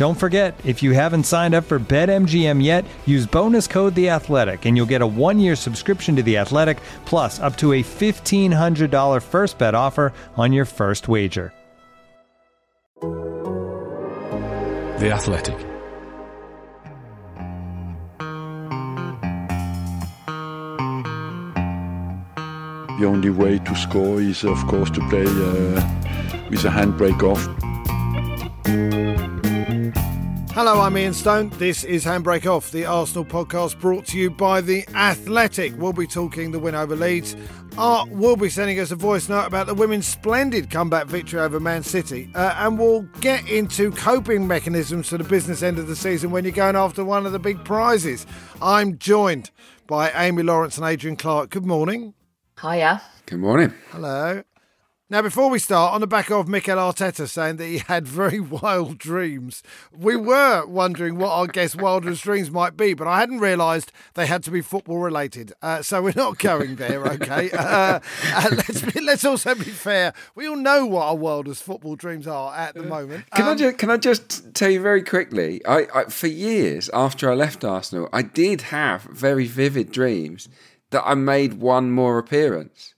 Don't forget, if you haven't signed up for BetMGM yet, use bonus code The Athletic, and you'll get a one-year subscription to The Athletic, plus up to a fifteen hundred dollar first bet offer on your first wager. The Athletic. The only way to score is, of course, to play uh, with a handbrake off. Hello, I'm Ian Stone. This is Handbrake Off, the Arsenal podcast brought to you by The Athletic. We'll be talking the win over Leeds. Art will be sending us a voice note about the women's splendid comeback victory over Man City. Uh, and we'll get into coping mechanisms for the business end of the season when you're going after one of the big prizes. I'm joined by Amy Lawrence and Adrian Clarke. Good morning. Hiya. Good morning. Hello. Now, before we start, on the back of Mikel Arteta saying that he had very wild dreams, we were wondering what our guest wildest dreams might be, but I hadn't realised they had to be football related. Uh, so we're not going there, okay? uh, uh, let's be, let's also be fair. We all know what our wildest football dreams are at the moment. Can I Um, just can I just tell you very quickly? I, I for years after I left Arsenal, I did have very vivid dreams that I made one more appearance,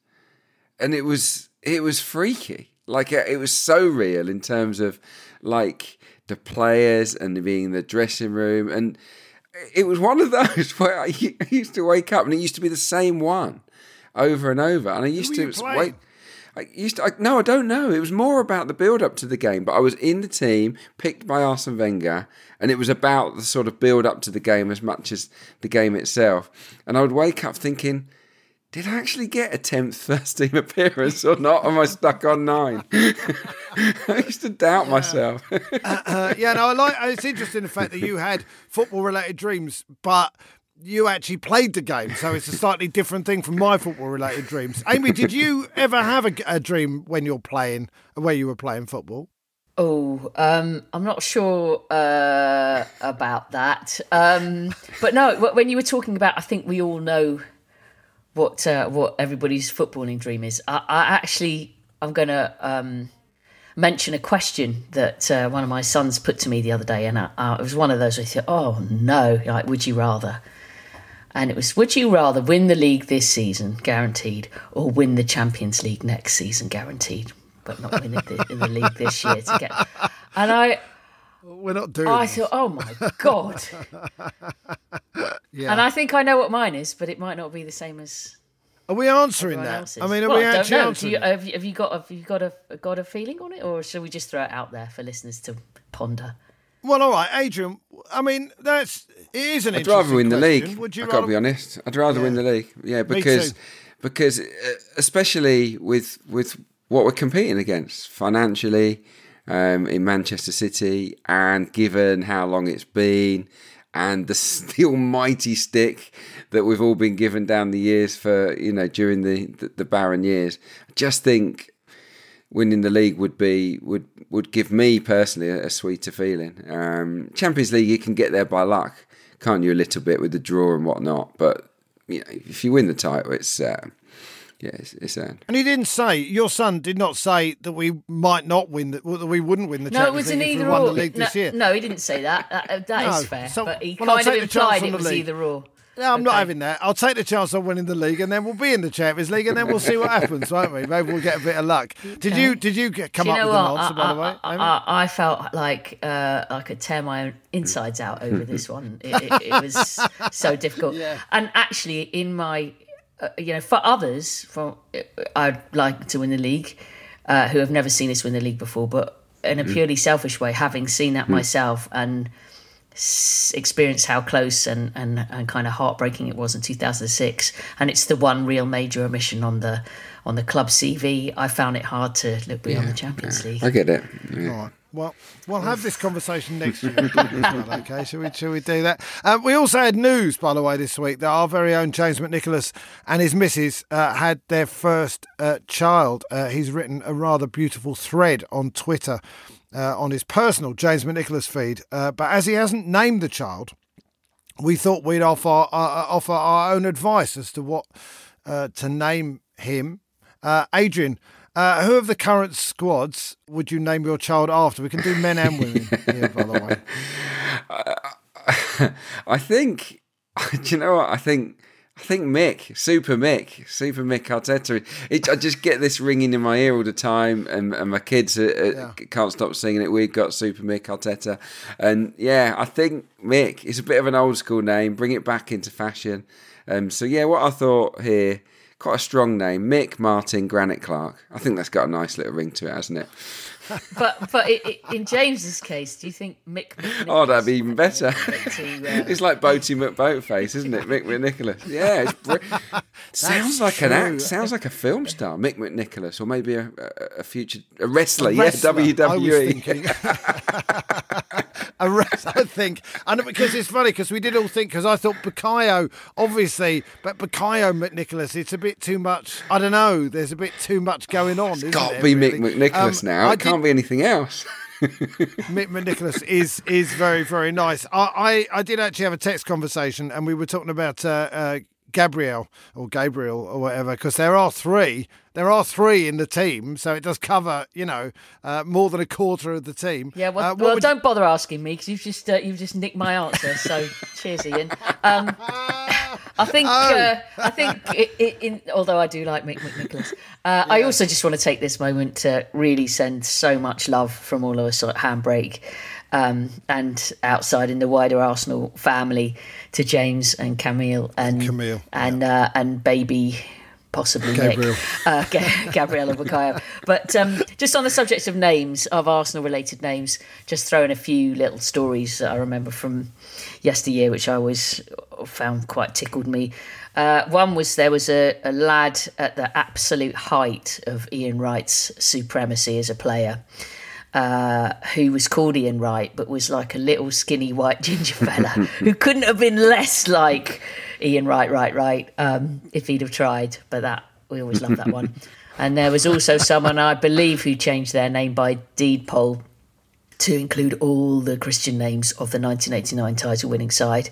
and it was it was freaky. Like it, it was so real in terms of like the players and being in the dressing room, and it was one of those where I, used to wake up and it used to be the same one over and over, and I used were to wake. I used to, I, no, I don't know. It was more about the build up to the game, but I was in the team picked by Arsene Wenger, and it was about the sort of build up to the game as much as the game itself. And I would wake up thinking, did I actually get a tenth first team appearance or not? Am I stuck on nine? I used to doubt myself. uh, yeah, no, I like. It's interesting the fact that you had football related dreams, but you actually played the game, so it's a slightly different thing from my football related dreams. Amy, did you ever have a, a dream when you're playing, where you were playing football? Oh, um, I'm not sure uh, about that. Um, but no, when you were talking about, I think we all know what uh, what everybody's footballing dream is. I, I actually, I'm going to um, mention a question that uh, one of my sons put to me the other day, and I, uh, it was one of those where he said, "Oh no, like, would you rather?" And it was, "Would you rather win the league this season, guaranteed, or win the Champions League next season, guaranteed, but not win it in the league this year to get?" And I, We're not doing. I this. thought, "Oh my god!" yeah. And I think I know what mine is, but it might not be the same as are we answering that? else's. I mean, are well, we I actually answering? you, have, you, have you got have you got a got a feeling on it, or should we just throw it out there for listeners to ponder? Well, all right, Adrian. I mean, that's it is an I'd interesting rather win the league. Would you I gotta rather? be honest. I'd rather win the league. Yeah, Me because too. because uh, especially with with what we're competing against financially um, in Manchester City, and given how long it's been, and the, the almighty stick that we've all been given down the years for you know during the the, the barren years. I just think winning the league would be would would give me personally a, a sweeter feeling. Um, Champions League, you can get there by luck, can't you? A little bit with the draw and whatnot, but you know, if you win the title, it's uh, yeah, it's, it's earned. And he didn't say your son did not say that we might not win that that we wouldn't win the No, it Champions was an League if we either won or. the league no, this year. no, he didn't say that. That, that is No, fair. so- but he well, I'll kind of take the chance implied on it the was league. either or. No, I'm not having that. I'll take the chance on winning the league, and then we'll be in the Champions League, and then we'll see what happens, won't we? Maybe we'll get a bit of luck. Did you? Did you come you up with what? an answer, I, by the way? I, I, I felt like uh, I could tear my own insides out over this one. It, it, it was so difficult. And actually, in my, uh, you know, for others, for I'd like to win the league, uh, who have never seen us win the league before, but in a purely selfish way, having seen that myself and s- experienced how close and, and, and kind of heartbreaking it was in 2006 and it's the one real major omission on the on the club CV I found it hard to look beyond the Champions League. I get it. Yeah. Well, we'll have this conversation next year. okay, shall we? Shall we do that? Um, we also had news, by the way, this week that our very own James McNicholas and his missus uh, had their first uh, child. Uh, he's written a rather beautiful thread on Twitter uh, on his personal James McNicholas feed, uh, but as he hasn't named the child, we thought we'd offer uh, offer our own advice as to what to name him. Adrian, uh, who of the current squads would you name your child after? We can do men and women here, by the way. I think. Do you know what? I think. I think Mick, Super Mick, Super Mick Arteta. It, I just get this ringing in my ear all the time, and, and my kids uh, uh, can't stop singing it. We've got Super Mick Arteta, and yeah, I think Mick is a bit of an old school name. Bring it back into fashion. Um, so yeah, what I thought here, quite a strong name, Mick Martin Granit Clarke. I think that's got a nice little ring to it, hasn't it? but but i i in James's case do you think Mick McNicholas Oh, that'd be even better. to, uh, It's like Boaty McBoatface, isn't it? Mick McNicholas. Yeah, it's br- sounds like an act. Sounds like a film star, Mick McNicholas, or maybe a, a, a future a wrestler. Wrestler, yeah, I was WWE. thinking. a wrestler, I think, and because it's funny because we did all think because I thought Bukayo, obviously, but Bukayo McNicholas, it's a bit too much. I don't know. There's a bit too much going on. It's Got to be Mick McNicholas now. I It can't be anything else. Mick McNicholas is is very very nice. I, I I did actually have a text conversation, and we were talking about uh, uh, Gabriel or Gabriel or whatever, because there are three. There are three in the team, so it does cover you know uh, more than a quarter of the team. Yeah, well, Uh, well don't bother asking me because you've just uh, you've just nicked my answer. So cheers, Ian. Um, I think Oh. uh, I think i i in, although I do like Mick McNicholas, uh, I also just want to take this moment to really send so much love from all of us at Handbrake um, and outside in the wider Arsenal family to James and Camille and Camille, and uh, and baby. Possibly Gabriel. Uh, Gabriella Bukayo. But um, just on the subject of names, of Arsenal related names, just throwing a few little stories that I remember from yesteryear, which I always found quite tickled me. Uh, one was there was a, a lad at the absolute height of Ian Wright's supremacy as a player. Uh, who was called Ian Wright, but was like a little skinny white ginger fella who couldn't have been less like Ian Wright, right, right, um, if he'd have tried. But that we always love that one. And there was also someone I believe who changed their name by deed poll to include all the Christian names of the 1989 title winning side.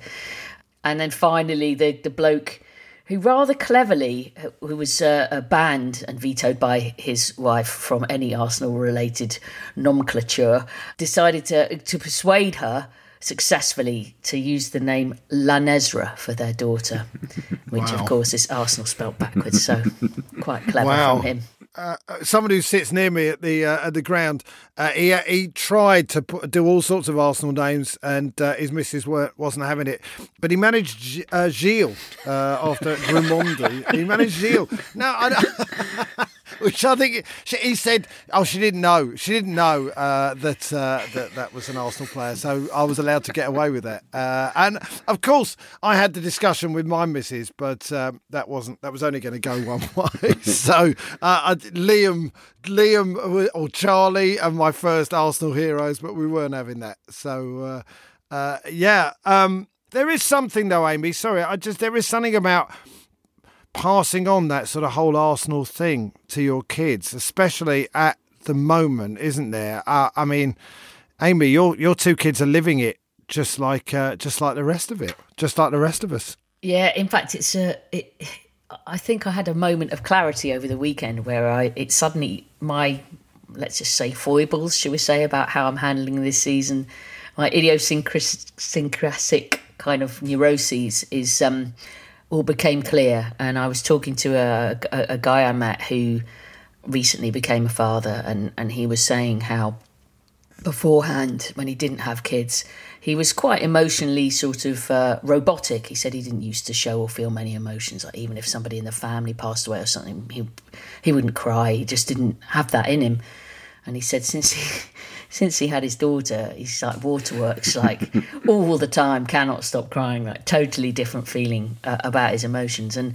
And then finally, the, the bloke who rather cleverly, who was uh, uh, banned and vetoed by his wife from any Arsenal related nomenclature, decided to, to persuade her successfully to use the name Lanesra for their daughter, which of course is Arsenal spelt backwards. So quite clever Wow. from him. someone who sits near me at the uh, at the ground, uh, he he tried to put, do all sorts of Arsenal names, and uh, his missus were, wasn't having it. But he managed G- uh, Gilles uh, after Grimandi. he managed Gilles. No, I don't- which I think she, he said. Oh, she didn't know. She didn't know uh, that uh, that that was an Arsenal player, so I was allowed to get away with that. Uh, and of course, I had the discussion with my missus, but um, that wasn't. That was only going to go one way. so uh, I, Liam, Liam or Charlie are my first Arsenal heroes, but we weren't having that. So uh, uh, yeah, um, there is something though, Amy. Sorry, I just there is something about passing on that sort of whole Arsenal thing to your kids, especially at the moment, isn't there? Uh, I mean, Amy, your your two kids are living it just like uh, just like the rest of it, just like the rest of us. Yeah, in fact, it's a. It, I think I had a moment of clarity over the weekend where I it suddenly my let's just say foibles, should we say, about how I'm handling this season, my idiosyncratic kind of neuroses is um, all became clear. And I was talking to a, a, a guy I met who recently became a father, and, and he was saying how beforehand, when he didn't have kids, he was quite emotionally sort of uh, robotic. He said he didn't used to show or feel many emotions. Like even if somebody in the family passed away or something, he he wouldn't cry. He just didn't have that in him. And he said since he since he had his daughter, he's like waterworks, like all the time, cannot stop crying, like totally different feeling uh, about his emotions, and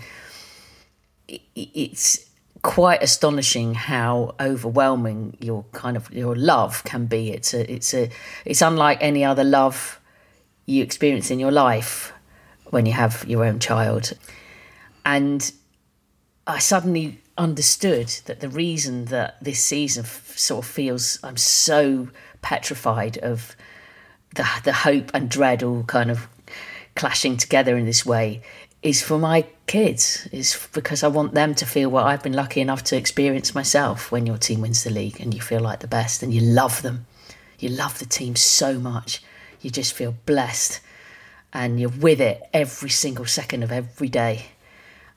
it's quite astonishing how overwhelming your kind of your love can be. It's a it's a it's unlike any other love you experience in your life when you have your own child. And I suddenly understood that the reason that this season f- sort of feels I'm so petrified of the the hope and dread all kind of clashing together in this way is for my kids. Is because I want them to feel what I've been lucky enough to experience myself when your team wins the league and you feel like the best and you love them. You love the team so much. You just feel blessed and you're with it every single second of every day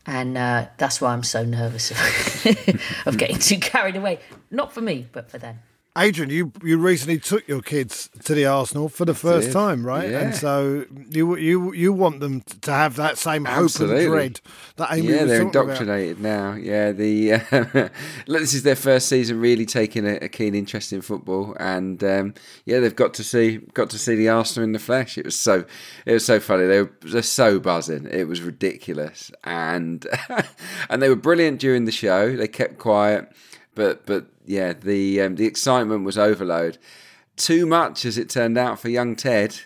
and uh, that's why I'm so nervous of, of getting too carried away. Not for me but for them Adrian, you you recently took your kids to the Arsenal for the first time, right? Yeah. And so you you you want them to have that same hope Absolutely. and dread that Amy yeah, was they're talking about. indoctrinated now. Yeah, the uh, look, this is their first season really taking a, a keen interest in football, and um, yeah, they've got to see got to see the Arsenal in the flesh. It was so it was so funny. They were they're so buzzing. It was ridiculous, and and they were brilliant during the show. They kept quiet, but but yeah, the um, the excitement was overload. Too much, as it turned out, for young Ted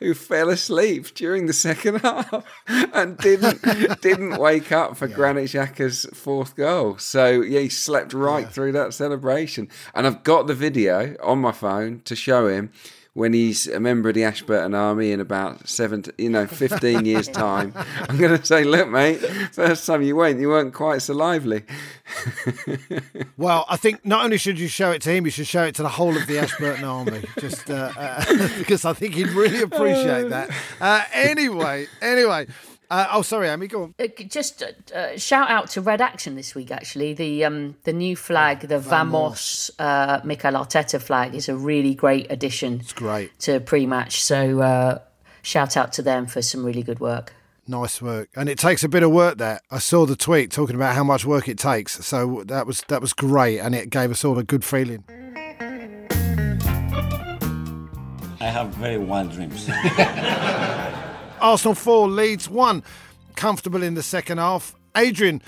who fell asleep during the second half and didn't didn't wake up for Granit Xhaka's fourth goal. So yeah, he slept right through that celebration. And I've got the video on my phone to show him when he's a member of the Ashburton Army in about seven, you know, fifteen years time. I'm going to say, look, mate, first time you went, you weren't quite so lively. Well, I think not only should you show it to him, you should show it to the whole of the Ashburton Army, just uh, uh, because I think he'd really appreciate that. Uh, anyway, anyway. Uh, oh, sorry, Amy, go on. Uh, just uh, uh, shout out to Red Action this week. Actually, the um, the new flag, the Vamos uh, Mikel Arteta flag, is a really great addition. It's great. to pre-match. So uh, shout out to them for some really good work. Nice work, and it takes a bit of work. There, I saw the tweet talking about how much work it takes. So that was that was great, and it gave us all a good feeling. I have very wild dreams. Arsenal four, Leeds one, comfortable in the second half. Adrian,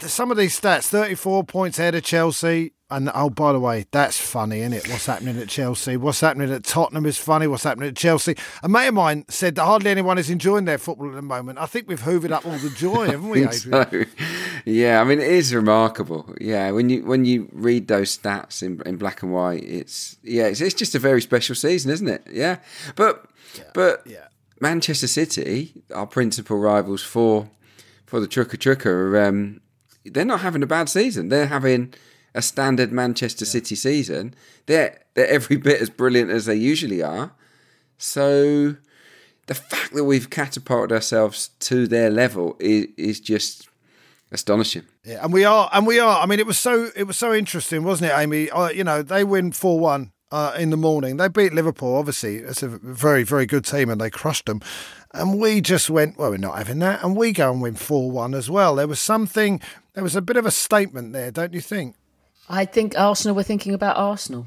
some of these stats: thirty-four points ahead of Chelsea. And oh, by the way, that's funny, isn't it? What's happening at Chelsea? What's happening at Tottenham is funny. What's happening at Chelsea? A mate of mine said that hardly anyone is enjoying their football at the moment. I think we've hoovered up all the joy, haven't we, Adrian? So, yeah, I mean it is remarkable. Yeah, when you when you read those stats in in black and white, it's yeah, it's, it's just a very special season, isn't it? Yeah, but but yeah. Manchester City, our principal rivals for for the Trucker Trucker, um, they're not having a bad season. They're having a standard Manchester City season. They're they're every bit as brilliant as they usually are. So the fact that we've catapulted ourselves to their level is, is just astonishing. Yeah, and we are, and we are. I mean, it was so it was so interesting, wasn't it, Amy? Uh, you know, they win four one uh, in the morning. They beat Liverpool. Obviously, it's a very very good team, and they crushed them. And we just went, well, we're not having that, and we go and win four one as well. There was something. There was a bit of a statement there, don't you think? I think Arsenal were thinking about Arsenal.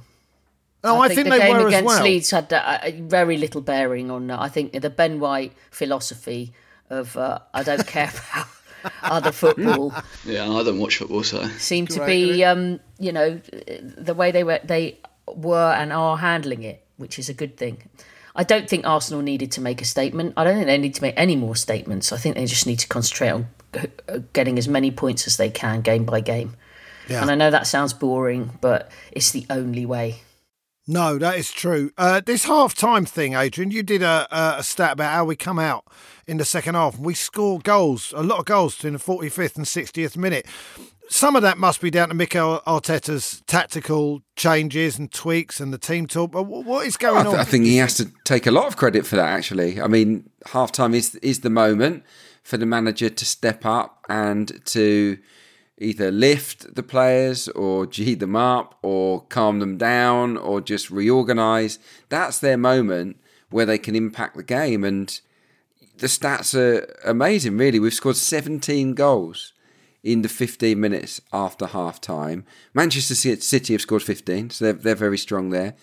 No, I, think, the they game were as against well. Leeds had uh, very little bearing on. Uh, I think the Ben White philosophy of uh, I don't care about other football Yeah, I don't watch football, so seemed to be, um, you know, the way they were they were and are handling it, which is a good thing. I don't think Arsenal needed to make a statement. I don't think they need to make any more statements. I think they just need to concentrate on getting as many points as they can game by game. Yeah. And I know that sounds boring, but it's the only way. No, that is true. Uh, this half time thing, Adrian, you did a, a stat about how we come out in the second half and we score goals, a lot of goals in the 45th and 60th minute. Some of that must be down to Mikel Arteta's tactical changes and tweaks and the team talk. But what is going I th- on? I think he has to take a lot of credit for that. Actually, I mean, half time is is the moment for the manager to step up and to either lift the players or g them up or calm them down or just reorganize. That's their moment where they can impact the game. And the stats are amazing, really. We've scored 17 goals in the 15 minutes after half time. Manchester City have scored 15, so they're, they're very strong there.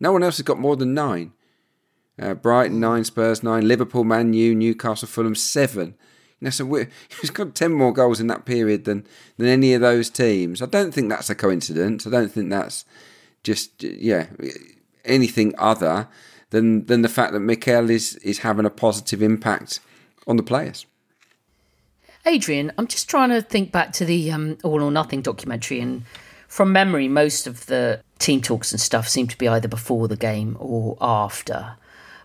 No one else has got more than nine. Uh, Brighton, nine, Spurs, nine, Liverpool, Man U, Newcastle, Fulham, seven. Know, so he's got 10 more goals in that period than, than any of those teams. I don't think that's a coincidence. I don't think that's just, yeah, anything other than, than the fact that Mikel is, is having a positive impact on the players. Adrian, I'm just trying to think back to the um, All or Nothing documentary, and from memory, most of the team talks and stuff seem to be either before the game or after.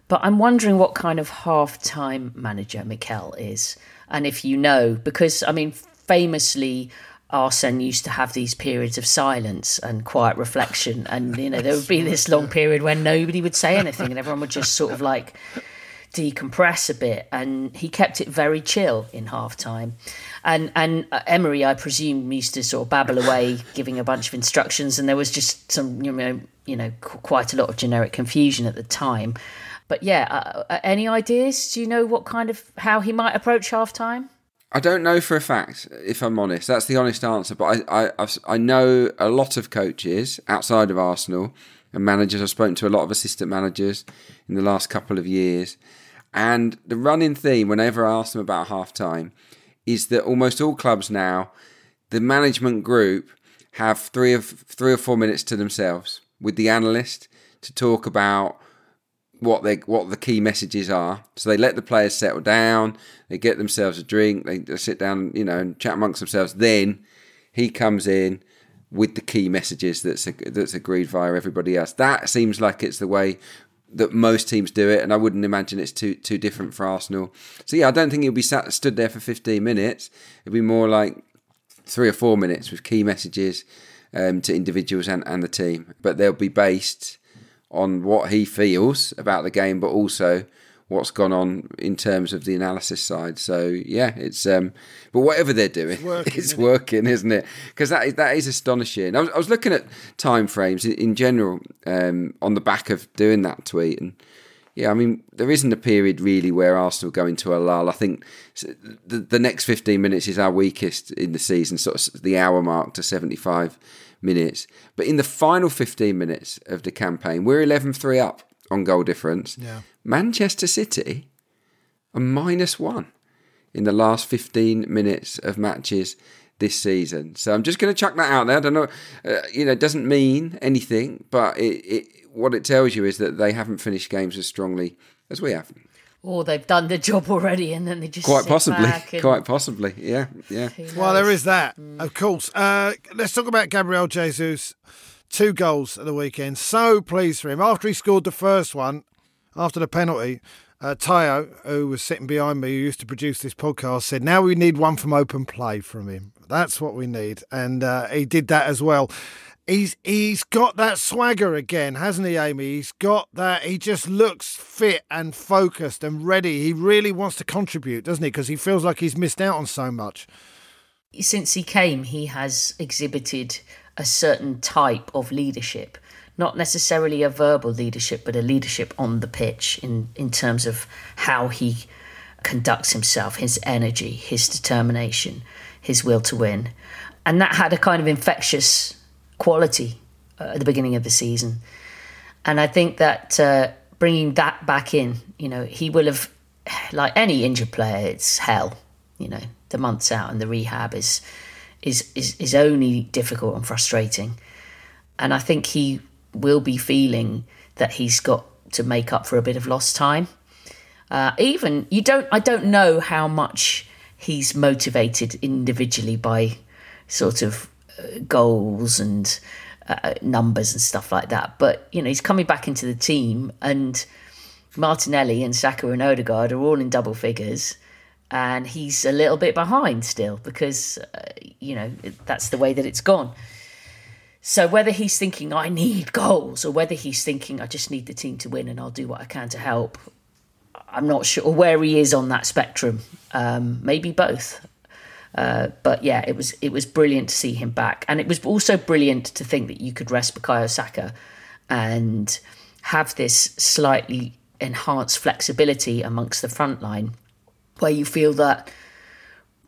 But I'm wondering what kind of half-time manager Mikel is, and if you know, because I mean, famously, Arsene used to have these periods of silence and quiet reflection, and you know there would be this long period when nobody would say anything, and everyone would just sort of like decompress a bit. And he kept it very chill in half time. And and uh, Emery I presume used to sort of babble away giving a bunch of instructions. And there was just some you know you know quite a lot of generic confusion at the time but yeah uh, uh, any ideas do you know what kind of how he might approach half time I don't know for a fact, if I'm honest. That's the honest answer. But I, I, I know a lot of coaches outside of Arsenal and managers. I've spoken to a lot of assistant managers in the last couple of years, and the running theme, whenever I ask them about half time, is that almost all clubs now, the management group have three of three or four minutes to themselves with the analyst to talk about what they what the key messages are. So they let the players settle down, they get themselves a drink, they, sit down, you know, and chat amongst themselves. Then he comes in with the key messages that's that's agreed via everybody else. That seems like it's the way that most teams do it, and I wouldn't imagine it's too too different for Arsenal. So yeah, I don't think he'll be sat stood there for 15 minutes. It'll be more like three or four minutes with key messages um, to individuals and, and the team, but they'll be based on what he feels about the game, but also what's gone on in terms of the analysis side. So yeah, it's um, but whatever they're doing, it's working, it's isn't, working, is not it? Because that is, that is astonishing. I was, I was looking at time frames in, in general um, on the back of doing that tweet, and yeah, I mean there isn't a period really where Arsenal go into a lull. I think the, the next fifteen minutes is our weakest in the season, sort of the hour mark to seventy five minutes. But in the final 15 minutes of the campaign, we're 11 3 up on goal difference. Yeah. Manchester City are minus one in the last 15 minutes of matches this season. So I'm just going to chuck that out there. I don't know, uh, you know, it doesn't mean anything, but it, it, what it tells you is that they haven't finished games as strongly as we have. Or they've done the job already, and then they just quite possibly, and... quite possibly, yeah, yeah. Well, there is that, mm. of course. Uh, let's talk about Gabriel Jesus. Two goals at the weekend. So pleased for him. After he scored the first one, after the penalty, uh, Tayo, who was sitting behind me, who used to produce this podcast, said, Now we need one from open play from him. That's what we need. And uh, he did that as well. He's he's got that swagger again, hasn't he, Amy? He's got that. He just looks fit and focused and ready. He really wants to contribute, doesn't he? Because he feels like he's missed out on so much. Since he came, he has exhibited a certain type of leadership not necessarily a verbal leadership, but a leadership on the pitch in, in terms of how he conducts himself, his energy, his determination, his will to win. And that had a kind of infectious quality uh, at the beginning of the season. And I think that uh, bringing that back in, you know, he will have, like any injured player, it's hell. You know, the months out and the rehab is is is, is only difficult and frustrating. And I think he will be feeling that he's got to make up for a bit of lost time. Uh, even you don't, I don't know how much he's motivated individually by sort of goals and uh, numbers and stuff like that. But you know, he's coming back into the team, and Martinelli and Saka and Odegaard are all in double figures, and he's a little bit behind still because uh, you know that's the way that it's gone. So whether he's thinking I need goals or whether he's thinking I just need the team to win and I'll do what I can to help, I'm not sure where he is on that spectrum. Um, maybe both. Uh, but yeah, it was it was brilliant to see him back, and it was also brilliant to think that you could rest Bukayo Saka and have this slightly enhanced flexibility amongst the front line, where you feel that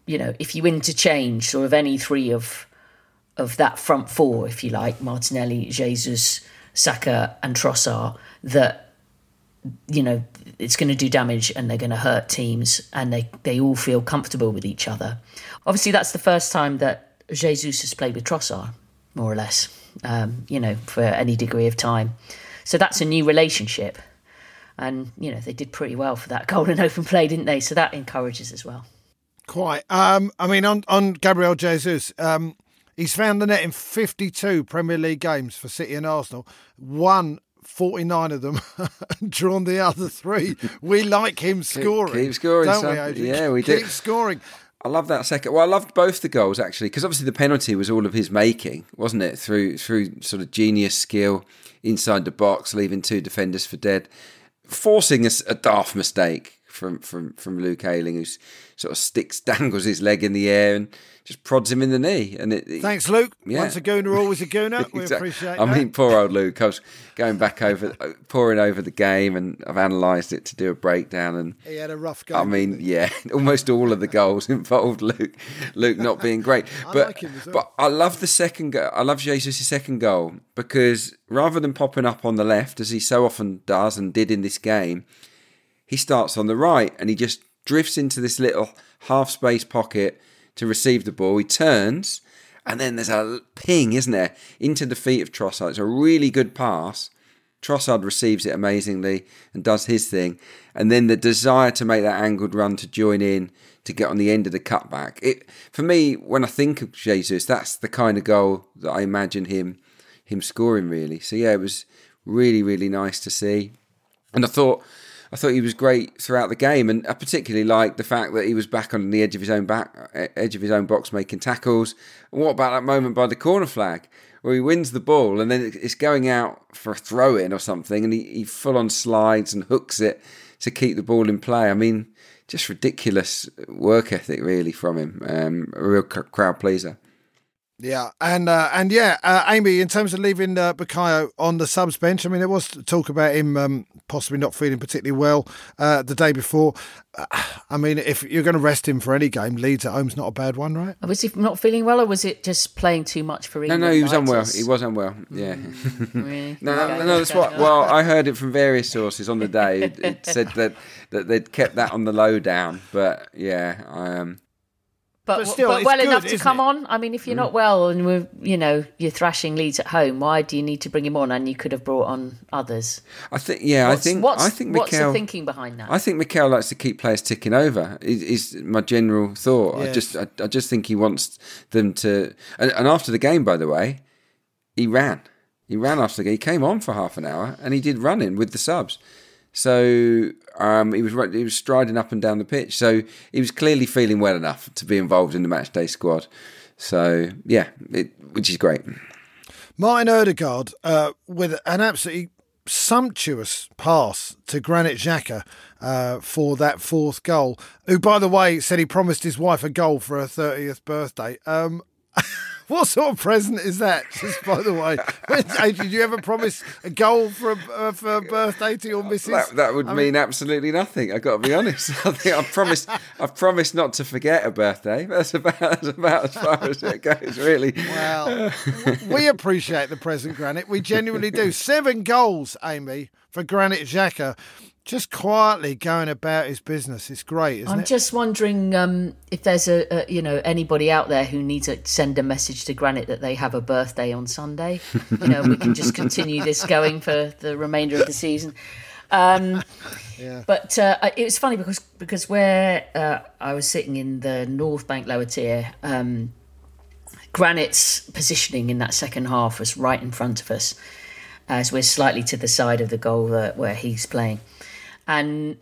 you know if you interchange sort of any three of of that front four, if you like, Martinelli, Jesus, Saka, and Trossard, that you know it's going to do damage and they're going to hurt teams and they they all feel comfortable with each other obviously that's the first time that jesus has played with trossard more or less um, you know for any degree of time so that's a new relationship and you know they did pretty well for that goal in open play didn't they so that encourages as well quite um, i mean on on gabriel jesus um, he's found the net in 52 premier league games for city and arsenal one 49 of them drawn the other three. We like him scoring. Keep, keep scoring, don't son. we, Adrian? Yeah, we keep do. scoring. I love that second. Well, I loved both the goals actually, because obviously the penalty was all of his making, wasn't it? Through through sort of genius skill inside the box, leaving two defenders for dead, forcing a, a daft mistake from from from Luke Ayling, who sort of sticks dangles his leg in the air and just prods him in the knee. And it, it, Thanks, Luke. Yeah. Once a gooner, always a gooner. We Exactly. appreciate I that. mean, poor old Luke. I was going back over, poring over the game, and I've analysed it to do a breakdown. And he had a rough game. I mean, yeah, almost all of the goals involved Luke, Luke not being great. But like well. but I love the second. Go- I love Jesus' second goal because rather than popping up on the left as he so often does and did in this game, he starts on the right and he just drifts into this little half space pocket to receive the ball. He turns, and then there's a ping, isn't there, into the feet of Trossard. It's a really good pass. Trossard receives it amazingly and does his thing. And then the desire to make that angled run to join in to get on the end of the cutback. It for me, when I think of Jesus, that's the kind of goal that I imagine him him scoring really. So yeah, it was really, really nice to see. And I thought I thought he was great throughout the game, and I particularly liked the fact that he was back on the edge of his own back, edge of his own box, making tackles. And what about that moment by the corner flag where he wins the ball and then it's going out for a throw in or something, and he, he full on slides and hooks it to keep the ball in play. I mean, just ridiculous work ethic, really, from him. Um, a real crowd pleaser. Yeah, and uh, and yeah, uh, Amy. In terms of leaving uh, Bukayo on the subs bench, I mean, there was talk about him um, possibly not feeling particularly well uh, the day before. Uh, I mean, if you're going to rest him for any game, Leeds at home's not a bad one, right? was he not feeling well or was it just playing too much for No, England no, he was unwell. Nights? He was unwell. Yeah. really? No, Okay, no, no, that's what. Well, I heard it from various sources on the day. It, it said that that they'd kept that on the lowdown, but yeah, um, But, But still, but well good, enough to come it? on. I mean, if you're mm. not well and we're, you know, you're thrashing Leeds at home, why do you need to bring him on? And you could have brought on others. I think yeah, What's, I think what's, I think what's the thinking behind that? I think Mikel likes to keep players ticking over. Is, is my general thought. I just I, I just think he wants them to. And, and after the game, by the way, he ran. He ran after the game. He came on for half an hour and he did running with the subs. So um, he was he was striding up and down the pitch. So he was clearly feeling well enough to be involved in the match day squad. So yeah, it, which is great. Martin Odegaard uh, with an absolutely sumptuous pass to Granit Xhaka uh, for that fourth goal. Who, by the way, said he promised his wife a goal for her thirtieth birthday. Um, what sort of present is that? Just by the way, did you ever promise a goal for a, uh, for a birthday to your missus? That, that would I mean absolutely nothing. I got to be honest. I think I've promised. I've promised not to forget a birthday. That's about that's about as far as it goes, really. Well, we appreciate the present, Granit. We genuinely do. Seven goals, Amy, for Granit Xhaka. Just quietly going about his business. It's great, isn't I'm it? just wondering um, if there's a, a you know anybody out there who needs to send a message to Granit that they have a birthday on Sunday. You know, we can just continue this going for the remainder of the season. Um, But uh, it was funny because because where uh, I was sitting in the North Bank lower tier, um, Granit's positioning in that second half was right in front of us, as we're slightly to the side of the goal where he's playing, and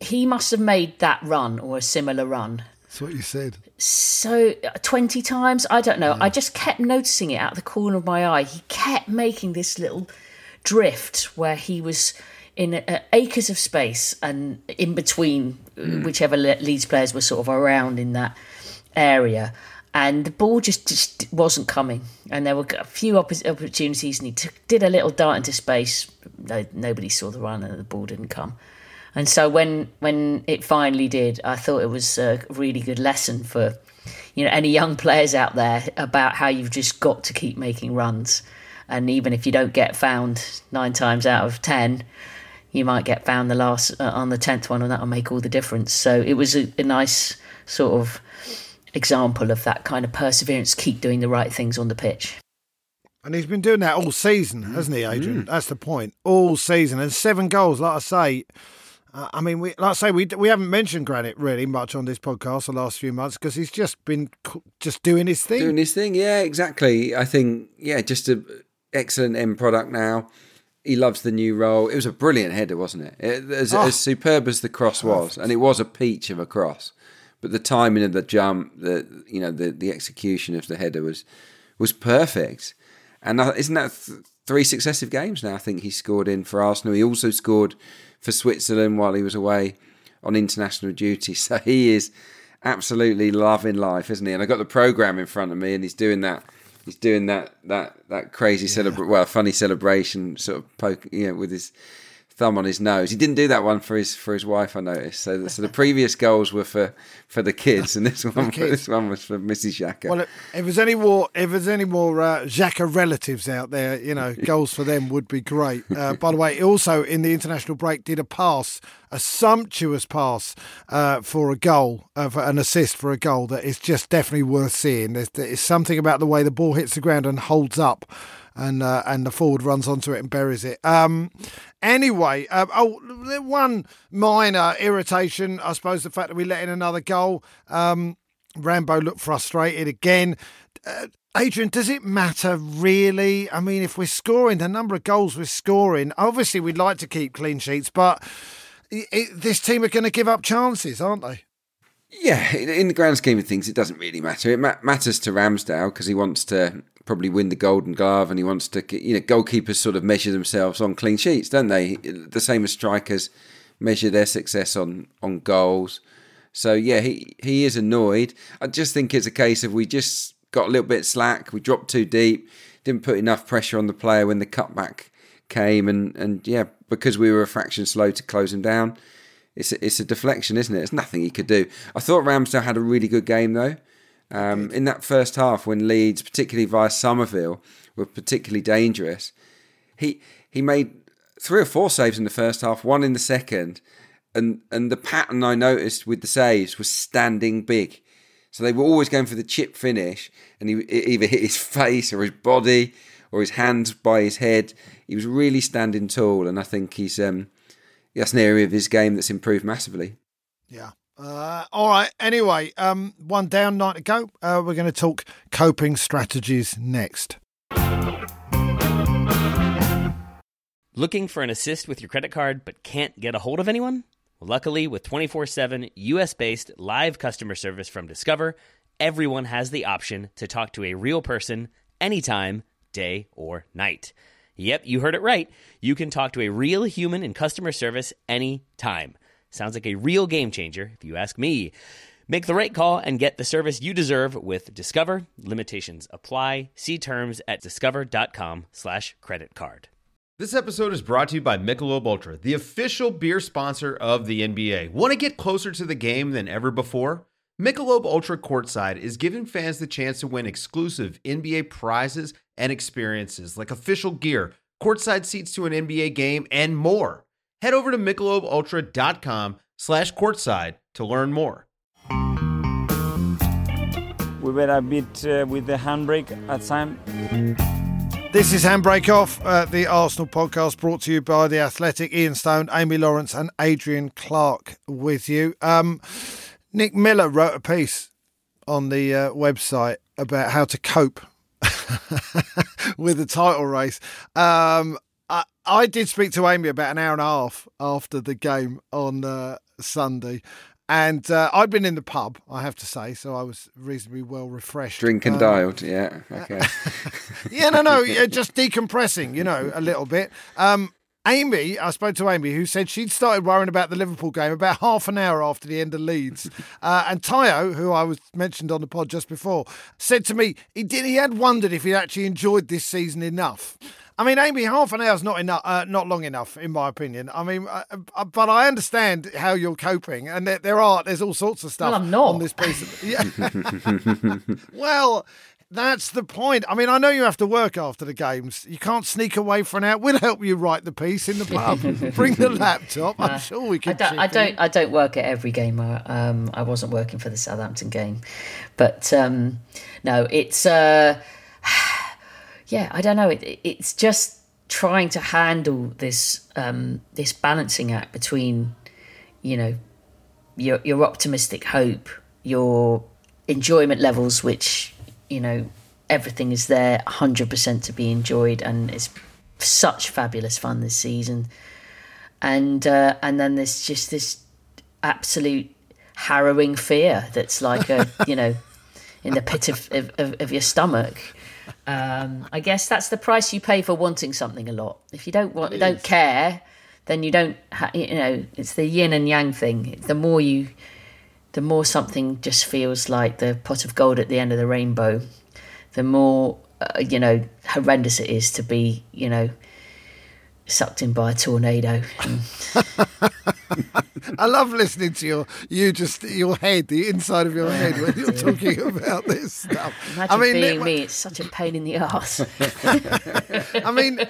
he must have made that run or a similar run. That's what you said. So twenty times, I don't know. Yeah. I just kept noticing it out of the corner of my eye. He kept making this little drift where he was in uh, acres of space and in between mm. whichever Leeds players were sort of around in that area. And the ball just, just wasn't coming. And there were a few opportunities, and he took, did a little dart into space. No, nobody saw the run, and the ball didn't come. And so when when it finally did, I thought it was a really good lesson for you know any young players out there about how you've just got to keep making runs, and even if you don't get found nine times out of ten, you might get found the last uh, on the tenth one, and that'll make all the difference. So it was a, a nice sort of example of that kind of perseverance. Keep doing the right things on the pitch. And he's been doing that all season, hasn't he, Adrian? Mm. That's the point. All season. And seven goals, like I say. Uh, I mean, we, like I say, we we haven't mentioned Granit really much on this podcast the last few months because he's just been just doing his thing. Doing his thing, yeah, exactly. I think, yeah, just an excellent end product now he loves the new role. It was a brilliant header, wasn't it? it as, oh. as, superb as the cross was, and it was a peach of a cross, but the timing of the jump, the you know the the execution of the header was was perfect. And isn't that th- three successive games now? I think he scored in for Arsenal. He also scored for Switzerland while he was away on international duty. So he is absolutely loving life, isn't he? And I got the program in front of me, and he's doing that he's doing that that that crazy yeah. celebra- well funny celebration sort of poke you know with his thumb on his nose. He didn't do that one for his for his wife. I noticed. So, the, so the previous goals were for, for the kids, and this one this one was for Mrs. Xhaka. Well, if there's any more if there's any more uh, Xhaka relatives out there, you know, goals for them would be great. Uh, by the way, also in the international break did a pass, a sumptuous pass uh, for a goal, uh, for an assist for a goal that is just definitely worth seeing. There's, there's something about the way the ball hits the ground and holds up and uh, and the forward runs onto it and buries it. Um, anyway, uh, oh, one minor irritation, I suppose, the fact that we let in another goal. Um, Rambo looked frustrated again. Uh, Adrian, does it matter really? I mean, if we're scoring the number of goals we're scoring, obviously we'd like to keep clean sheets, but it, it, this team are going to give up chances, aren't they? Yeah, in the grand scheme of things, it doesn't really matter. It ma- matters to Ramsdale because he wants to probably win the Golden Glove, and he wants to. You know, goalkeepers sort of measure themselves on clean sheets, don't they? The same as strikers measure their success on on goals. So yeah, he he is annoyed. I just think it's a case of we just got a little bit slack. We dropped too deep. Didn't put enough pressure on the player when the cutback came, and and yeah, because we were a fraction slow to close him down. It's a, it's a deflection, isn't it? It's nothing he could do. I thought Ramsdale had a really good game though. Um, in that first half, when Leeds, particularly via Summerville, were particularly dangerous, he he made three or four saves in the first half, one in the second, and and the pattern I noticed with the saves was standing big. So they were always going for the chip finish, and he either hit his face or his body or his hands by his head. He was really standing tall, and I think he's um, that's an area of his game that's improved massively. Yeah, uh, all right. Anyway, um, one down, nine to go. Uh, we're going to talk coping strategies next. Looking for an assist with your credit card but can't get a hold of anyone? luckily, with 24 7 US based live customer service from Discover, everyone has the option to talk to a real person anytime, day or night. Yep, you heard it right. You can talk to a real human in customer service anytime. Sounds like a real game changer, if you ask me. Make the right call and get the service you deserve with Discover. Limitations apply. See terms at discover.com slash credit card. This episode is brought to you by Michelob Ultra, the official beer sponsor of the NBA. Want to get closer to the game than ever before? Michelob Ultra Courtside is giving fans the chance to win exclusive NBA prizes and experiences like official gear, courtside seats to an NBA game, and more head over to michelobultra.com slash courtside to learn more. We were a bit uh, with the handbrake at time. This is Handbrake Off, uh, the Arsenal podcast brought to you by The Athletic, Ian Stone, Amy Lawrence, and Adrian Clarke with you. Um, Nick Miller wrote a piece on the uh, website about how to cope with the title race. Um, I, did speak to Amy about an hour and a half after the game on uh, Sunday. And uh, I'd been in the pub, I have to say, so I was reasonably well refreshed. Drink and Um, dialed, yeah. Okay. yeah, no, no, yeah, just decompressing, you know, a little bit. Um, Amy, I spoke to Amy, who said she'd started worrying about the Liverpool game about half an hour after the end of Leeds. Uh, and Tayo, who I was mentioned on the pod just before, said to me he did he had wondered if he'd actually enjoyed this season enough. I mean, Amy, half an hour's not enough, uh, not long enough, in my opinion. I mean, uh, uh, but I understand how you're coping, and there, there are there's all sorts of stuff Well, I'm not. on this piece. Of, yeah. well, that's the point. I mean, I know you have to work after the games. You can't sneak away for an hour. We'll help you write the piece in the pub. Bring the laptop. I'm sure we I can. don't, I don't. I don't work at every game. I, Um, I wasn't working for the Southampton game, but um, no, it's. Uh, yeah, I don't know. It, it's just trying to handle this um, this balancing act between, you know, your your optimistic hope, your enjoyment levels, which you know everything is there, hundred percent to be enjoyed, and it's such fabulous fun this season and uh, and then there's just this absolute harrowing fear that's like a you know in the pit of, of, of, of your stomach. Um, I guess that's the price you pay for wanting something a lot. If you don't want, don't care, then you don't. Ha- you know, it's the yin and yang thing. The more you, the more something just feels like the pot of gold at the end of the rainbow. The more uh, you know horrendous it is to be you know sucked in by a tornado. I love listening to your you just your head, the inside of your head when you're talking about this stuff. Imagine I mean, being Nick- me. It's such a pain in the ass. I mean,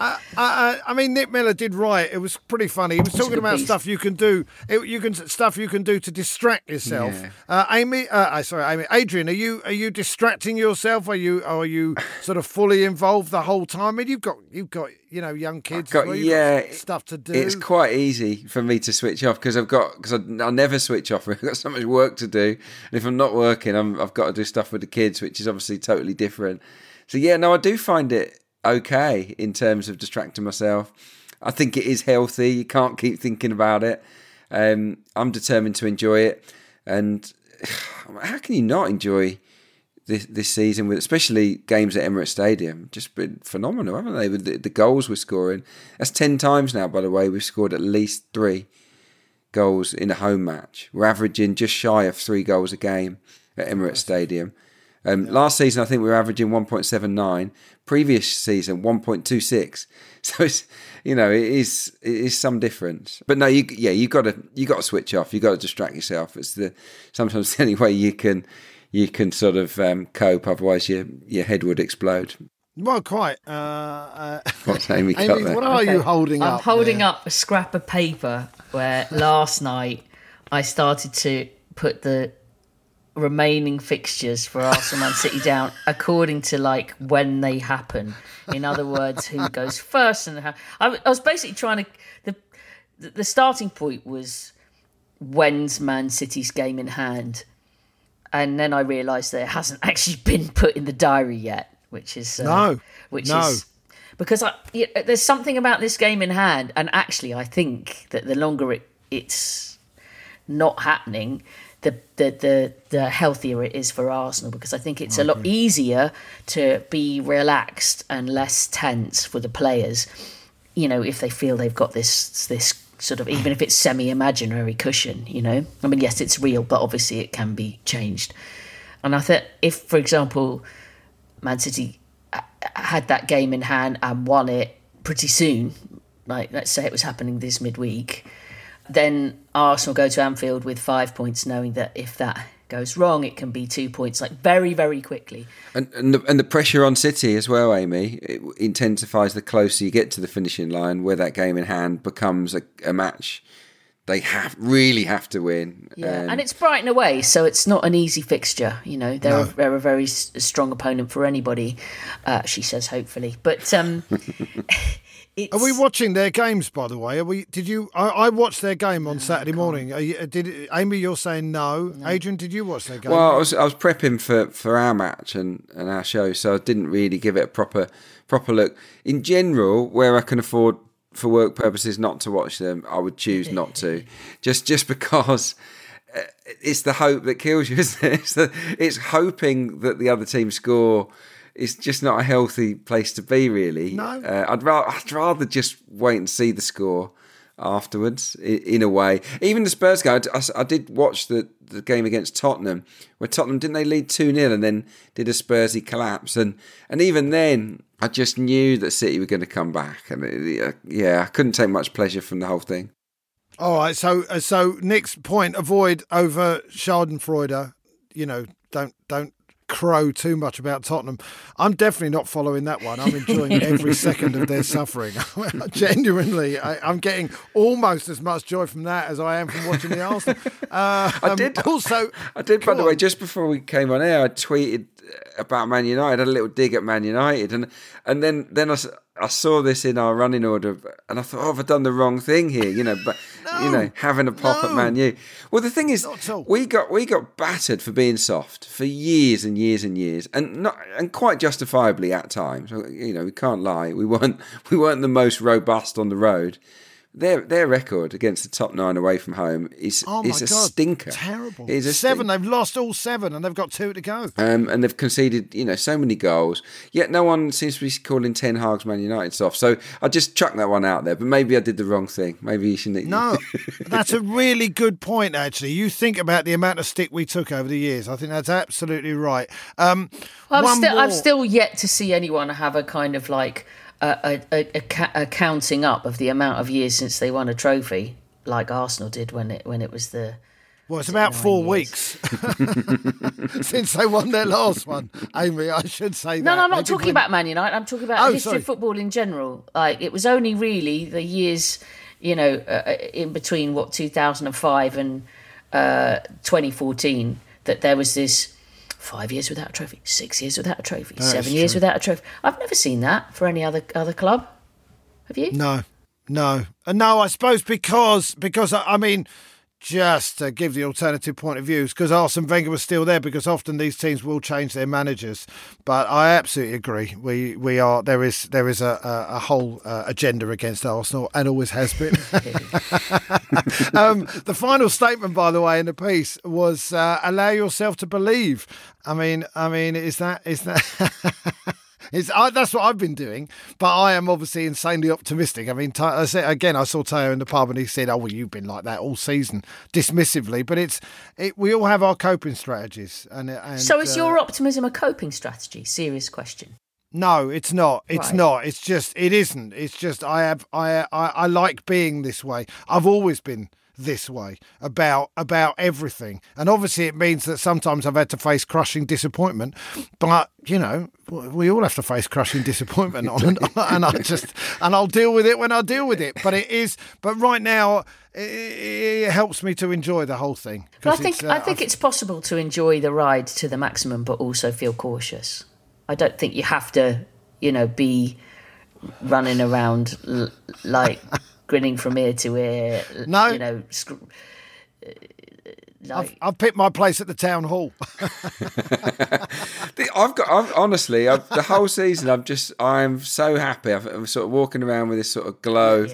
I, I, I mean, Nick Miller did right. It was pretty funny. He was talking about piece. stuff you can do. It, you can stuff you can do to distract yourself. Yeah. Uh, Amy, uh, uh, sorry, Amy, Adrian, are you are you distracting yourself? Are you are you sort of fully involved the whole time? I mean, you've got you've got you know young kids. As got, well. Yeah, got stuff to do. It's quite easy for me to switch off because I've got because I, I never switch off. I've got so much work to do, and if I'm not working, I'm, I've got to do stuff with the kids, which is obviously totally different. So yeah, no, I do find it okay in terms of distracting myself. I think it is healthy. You can't keep thinking about it. Um, I'm determined to enjoy it, and how can you not enjoy? This this season with especially games at Emirates Stadium just been phenomenal, haven't they? With the, the goals we're scoring, that's ten times now. By the way, we've scored at least three goals in a home match. We're averaging just shy of three goals a game at Emirates Stadium. Um, Last season, I think we were averaging 1.79. Previous season, 1.26. So it's you know it is it is some difference. But no, you yeah you got to you got to switch off. You got to distract yourself. It's the sometimes the only way you can you can sort of um, cope. Otherwise, your your head would explode. well, quite. Uh, uh, What's Amy Amy, what are you Okay. holding I'm up? holding there? up a scrap of paper where last night I started to put the remaining fixtures for Arsenal Man City down according to like when they happen. In other words, who goes first and how. I, I was basically trying to. The, the the starting point was when's Man City's game in hand, and then I realised that it hasn't actually been put in the diary yet, which is uh, No. which No. is because I, yeah, there's something about this game in hand, and actually, I think that the longer it, it's not happening, the, the the the healthier it is for Arsenal because I think it's a lot easier to be relaxed and less tense for the players. You know, if they feel they've got this this sort of even if it's semi-imaginary cushion. You know, I mean, yes, it's real, but obviously it can be changed. And I think if, for example, Man City had that game in hand and won it pretty soon, like let's say it was happening this midweek, then Arsenal go to Anfield with five points, knowing that if that goes wrong, it can be two points, like very, very quickly. And and the, and the pressure on City as well, Amy, it intensifies the closer you get to the finishing line, where that game in hand becomes a, a match they have really have to win. Yeah, Um, and it's Brighton away, so it's not an easy fixture. You know, they're, a, they're a very s- strong opponent for anybody. Uh, she says, hopefully, but um, Are we watching their games, by the way? Are we? Did you? I, I watched their game on Saturday morning. Are you, did Amy? You're saying no. Adrian, did you watch their game? Well, I was I was prepping for, for our match and, and our show, so I didn't really give it a proper proper look. In general, where I can afford for work purposes not to watch them, I would choose not to, just just because uh, it's the hope that kills you, isn't it? It's, the, it's hoping that the other team score. It's just not a healthy place to be, really. No. Uh, I'd rather I'd rather just wait and see the score afterwards. In, in a way, even the Spurs game, I, I, I did watch the, the game against Tottenham, where Tottenham didn't they lead two 0 and then did a Spursy collapse, and and even then, I just knew that City were going to come back, and it, uh, yeah, I couldn't take much pleasure from the whole thing. All right, so uh, so Nick's point: avoid over Schadenfreude. You know, don't don't crow too much about Tottenham. I'm definitely not following that one. I'm enjoying every second of their suffering. Genuinely, I, am getting almost as much joy from that as I am from watching the Arsenal. Uh, I did also. I did, by the way, just before we came on air, I tweeted about Man United. I had a little dig at Man United, and and then then I, I saw this in our running order, and I thought, oh, have I done the wrong thing here? You know, but no, you know, having a pop no. at Man U. Well, the thing is, we got we got battered for being soft for years and years and years, and not and quite justifiably at times. You know, we can't lie. We weren't we weren't the most robust on the road. Their their record against the top nine away from home is oh is a God, stinker. Terrible. It is a seven. They've lost all seven, and they've got two to go. Um, and they've conceded, you know, so many goals. Yet no one seems to be calling Ten Hag's Man United soft. So I just chucked that one out there. But maybe I did the wrong thing. Maybe you shouldn't. No, that's a really good point. Actually, you think about the amount of stick we took over the years. I think that's absolutely right. Um, I'm still, more... I've still yet to see anyone have a kind of like a, a, a, a, counting up of the amount of years since they won a trophy, like Arsenal did when it when it was the. Well, it's about four years. weeks since they won their last one. Amy, I should say no, that. No, I'm not talking about Man United. I'm talking about oh, history sorry. of football in general. Like it was only really the years, you know, uh, in between what 2005 and uh, 2014 that there was this five years without a trophy, six years without a trophy, That seven years true. without a trophy. I've never seen that for any other other club. Have you? No, no, no. I suppose because because I I mean, just to give the alternative point of views, because Arsene Wenger was still there. Because often these teams will change their managers. But I absolutely agree. We we are there is there is a a, a whole uh, agenda against Arsenal and always has been. um, the final statement, by the way, in the piece was uh, allow yourself to believe. I mean, I mean, is that is that? I, that's what I've been doing, but I am obviously insanely optimistic. I mean, I said, again, I saw Tayo in the pub and he said, "Oh, well, you've been like that all season," dismissively. But it's it, we all have our coping strategies, and, and so is uh, your optimism a coping strategy? Serious question. No, it's not. It's Right. not. It's just it isn't. It's just I have I, I I like being this way. I've always been this way about about everything. And obviously it means that sometimes I've had to face crushing disappointment, but you know, we all have to face crushing disappointment on and, and I just and I'll deal with it when I deal with it. But it is but right now it, it helps me to enjoy the whole thing. But I 'Cause think uh, I think it's possible to enjoy the ride to the maximum, but also feel cautious. I don't think you have to, you know, be running around l- like grinning from ear to ear. No. you know, sc- uh, like I've, I've picked my place at the town hall. I've got I've, honestly I've, the whole season. I'm just I'm so happy. I've, I'm sort of walking around with this sort of glow,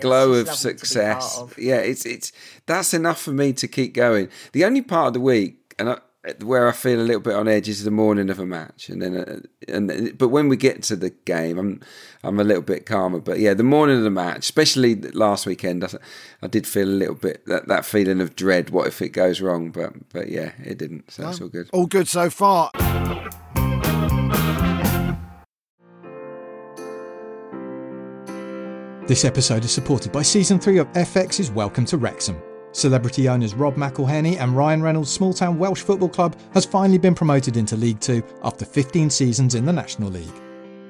glow of just lovely to be success. of. Yeah, it's it's that's enough for me to keep going. The only part of the week and I, where I feel a little bit on edge is the morning of a match, and then uh, and but when we get to the game, I'm I'm a little bit calmer. But yeah, the morning of the match, especially last weekend, I, I did feel a little bit that, that feeling of dread. What if it goes wrong? But but yeah, it didn't. So it's all good. All good so far. This episode is supported by Season 3 of FX's Welcome to Wrexham. Celebrity owners Rob McElhenney and Ryan Reynolds' small town Welsh football club has finally been promoted into League Two after 15 seasons in the National League.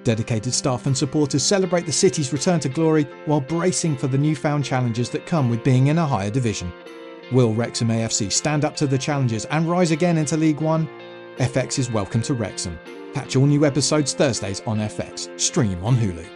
Dedicated staff and supporters celebrate the city's return to glory while bracing for the newfound challenges that come with being in a higher division. Will Wrexham AFC stand up to the challenges and rise again into League One? FX is Welcome to Wrexham. Catch all new episodes Thursdays on FX. Stream on Hulu.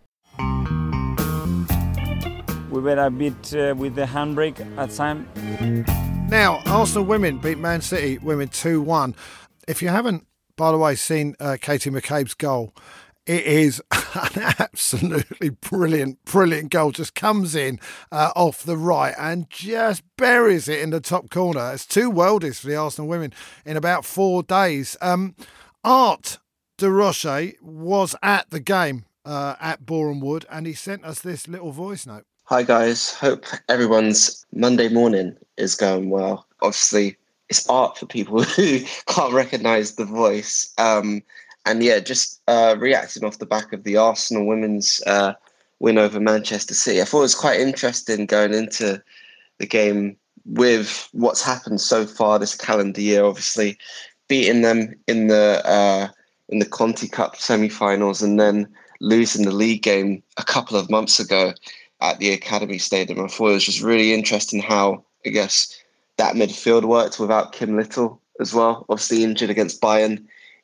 We a bit uh, with the handbrake at time. Now, Arsenal women beat Man City women 2 1. If you haven't, by the way, seen uh, Katie McCabe's goal, it is an absolutely brilliant, brilliant goal. Just comes in uh, off the right and just buries it in the top corner. It's two worldies for the Arsenal women in about four days. Um, Art de Roche was at the game uh, at Boreham Wood and he sent us this little voice note. Hi guys, hope everyone's Monday morning is going well. Obviously, it's art for people who can't recognise the voice. Um, and yeah, just uh, reacting off the back of the Arsenal women's uh, win over Manchester City, I thought it was quite interesting going into the game with what's happened so far this calendar year. Obviously, beating them in the uh, in the Conti Cup semi-finals and then losing the league game a couple of months ago at the Academy Stadium. I thought it was just really interesting how, I guess, that midfield worked without Kim Little as well. Obviously injured against Bayern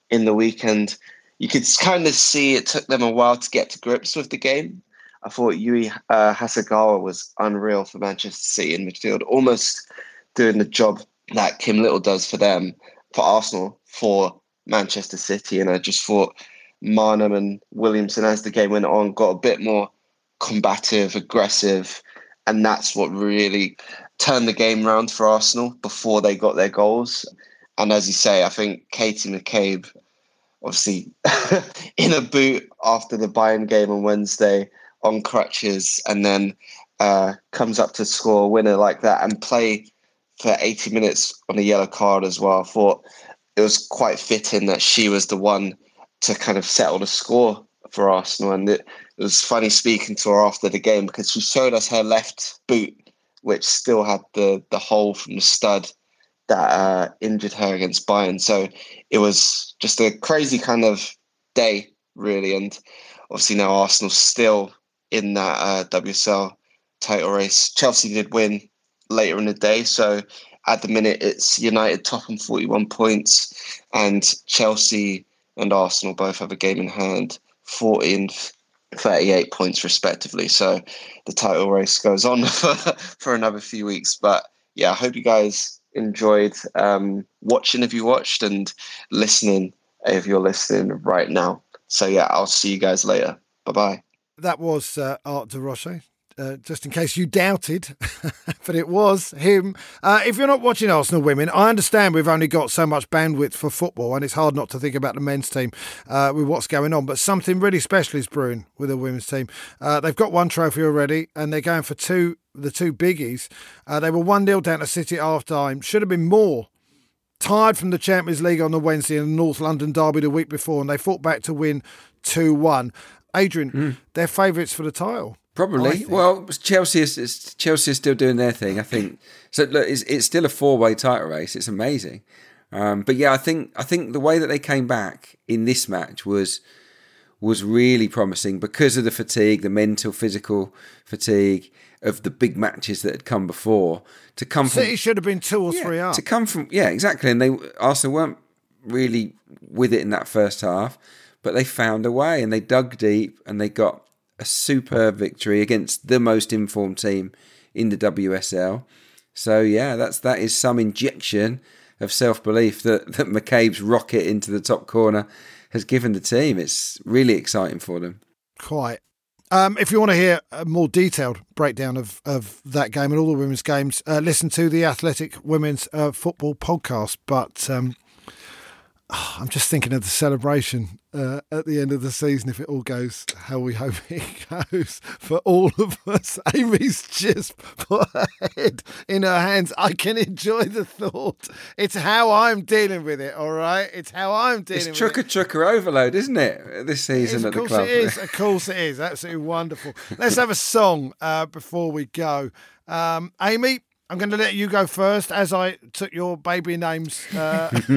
in the weekend. You could kind of see it took them a while to get to grips with the game. I thought Yui uh, Hasegawa was unreal for Manchester City in midfield, almost doing the job that Kim Little does for them, for Arsenal, for Manchester City. And I just thought Maanum and Williamson, as the game went on, got a bit more combative, aggressive, and that's what really turned the game around for Arsenal before they got their goals. And as you say, I think Katie McCabe, obviously in a boot after the Bayern game on Wednesday on crutches, and then uh, comes up to score a winner like that and play for 80 minutes on a yellow card as well. I thought it was quite fitting that she was the one to kind of settle the score for Arsenal. And it, it was funny speaking to her after the game because she showed us her left boot, which still had the the hole from the stud that uh, injured her against Bayern. So it was just a crazy kind of day, really. And obviously now Arsenal still in that uh, WSL title race. Chelsea did win later in the day, so at the minute it's United top on 41 points, and Chelsea and Arsenal both have a game in hand, 40 and 38 points respectively. So the title race goes on for, for another few weeks. But yeah, I hope you guys enjoyed um, watching if you watched and listening if you're listening right now. So yeah, I'll see you guys later. Bye bye. That was uh, Art de Roche. Uh, just in case you doubted, but it was him. Uh, if you're not watching Arsenal women, I understand we've only got so much bandwidth for football, and it's hard not to think about the men's team uh, with what's going on. But something really special is brewing with the women's team. Uh, they've got one trophy already, and they're going for two. The two biggies. Uh, they were one 0 down to City at half time. Should have been more. tired from the Champions League on the Wednesday and the North London derby the week before, and they fought back to win two one. Adrian, mm. they're favourites for the title. Probably. Well, Chelsea is Chelsea is still doing their thing. I think so. Look, it's, it's still a four way title race. It's amazing. Um, but yeah, I think I think the way that they came back in this match was was really promising because of the fatigue, the mental, physical fatigue of the big matches that had come before. To come City from, should have been two or yeah, three up. To come from yeah, exactly. And they Arsenal weren't really with it in that first half, but they found a way and they dug deep and they got a superb victory against the most informed team in the WSL. So yeah, that's that is some injection of self belief that that McCabe's rocket into the top corner has given the team. It's really exciting for them. Quite. Um, if you want to hear a more detailed breakdown of, of that game and all the women's games, uh, listen to the Athletic Women's uh, Football podcast. But um, I'm just thinking of the celebration uh, at the end of the season if it all goes how we hope it goes for all of us. Amy's just put her head in her hands. I can enjoy the thought. It's how I'm dealing with it, all right? It's how I'm dealing with it. it's trucker overload, isn't it? This season at the Of course it is. Of course it is. Absolutely wonderful. Let's have a song uh, before we go. Um, Amy, I'm going to let you go first as I took your baby names uh,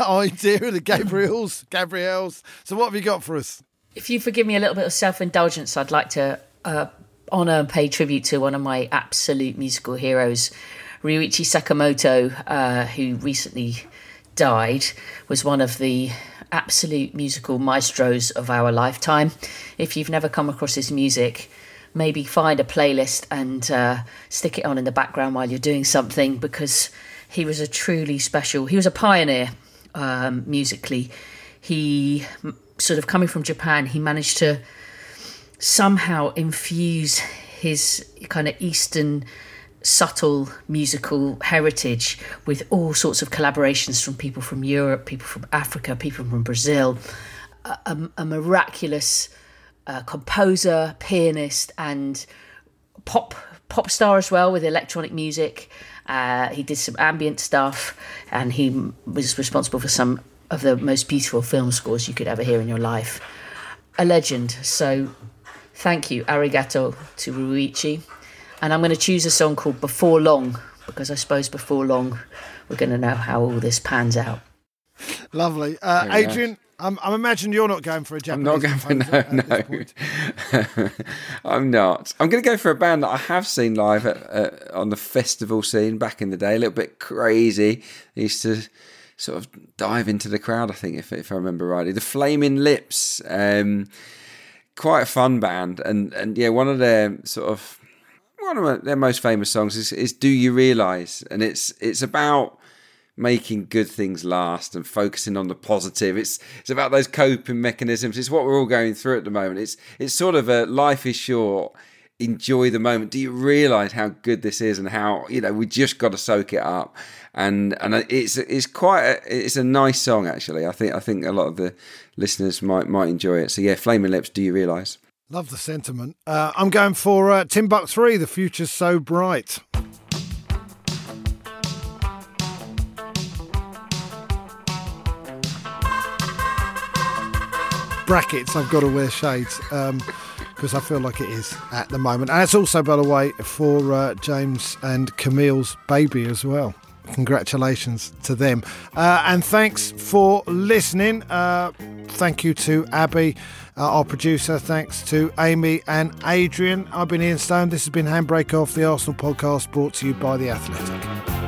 idea, the Gabriels, Gabriels. So, what have you got for us? If you forgive me a little bit of self indulgence, I'd like to uh, honour and pay tribute to one of my absolute musical heroes, Ryuichi Sakamoto, uh, who recently died, was one of the absolute musical maestros of our lifetime. If you've never come across his music, maybe find a playlist and uh, stick it on in the background while you're doing something because he was a truly special, he was a pioneer um, musically. He sort of coming from Japan, he managed to somehow infuse his kind of Eastern subtle musical heritage with all sorts of collaborations from people from Europe, people from Africa, people from Brazil, a, a, a miraculous uh, composer, pianist, and pop pop star as well with electronic music. Uh, he did some ambient stuff, and he was responsible for some of the most beautiful film scores you could ever hear in your life. A legend. So, thank you, arigato to Ryuichi. And I'm going to choose a song called Before Long because I suppose before long we're going to know how all this pans out. Lovely, uh, Adrian. I'm, I'm imagining you're not going for a Japanese. I'm not going for no, no. I'm not. I'm going to go for a band that I have seen live at, uh, on the festival scene back in the day. A little bit crazy. They used to sort of dive into the crowd. I think, if if I remember rightly, the Flaming Lips. Um, quite a fun band, and and yeah, one of their sort of one of their most famous songs is, is "Do You Realize," and it's it's about making good things last and focusing on the positive. It's it's about those coping mechanisms. It's what we're all going through at the moment. It's it's sort of a life is short. Enjoy the moment. Do you realise how good this is and how you know we just got to soak it up? And and it's it's quite a, it's a nice song actually. I think I think a lot of the listeners might might enjoy it. So yeah, Flaming Lips. Do you realise? Love the sentiment. Uh, I'm going for uh, Timbuk Three. The future's so bright. Brackets, I've got to wear shades because um, I feel like it is at the moment. And it's also, by the way, for uh, James and Camille's baby as well. Congratulations to them. Uh, and thanks for listening. Uh, thank you to Abby, uh, our producer. Thanks to Amy and Adrian. I've been Ian Stone. This has been Handbrake Off, the Arsenal podcast brought to you by The Athletic.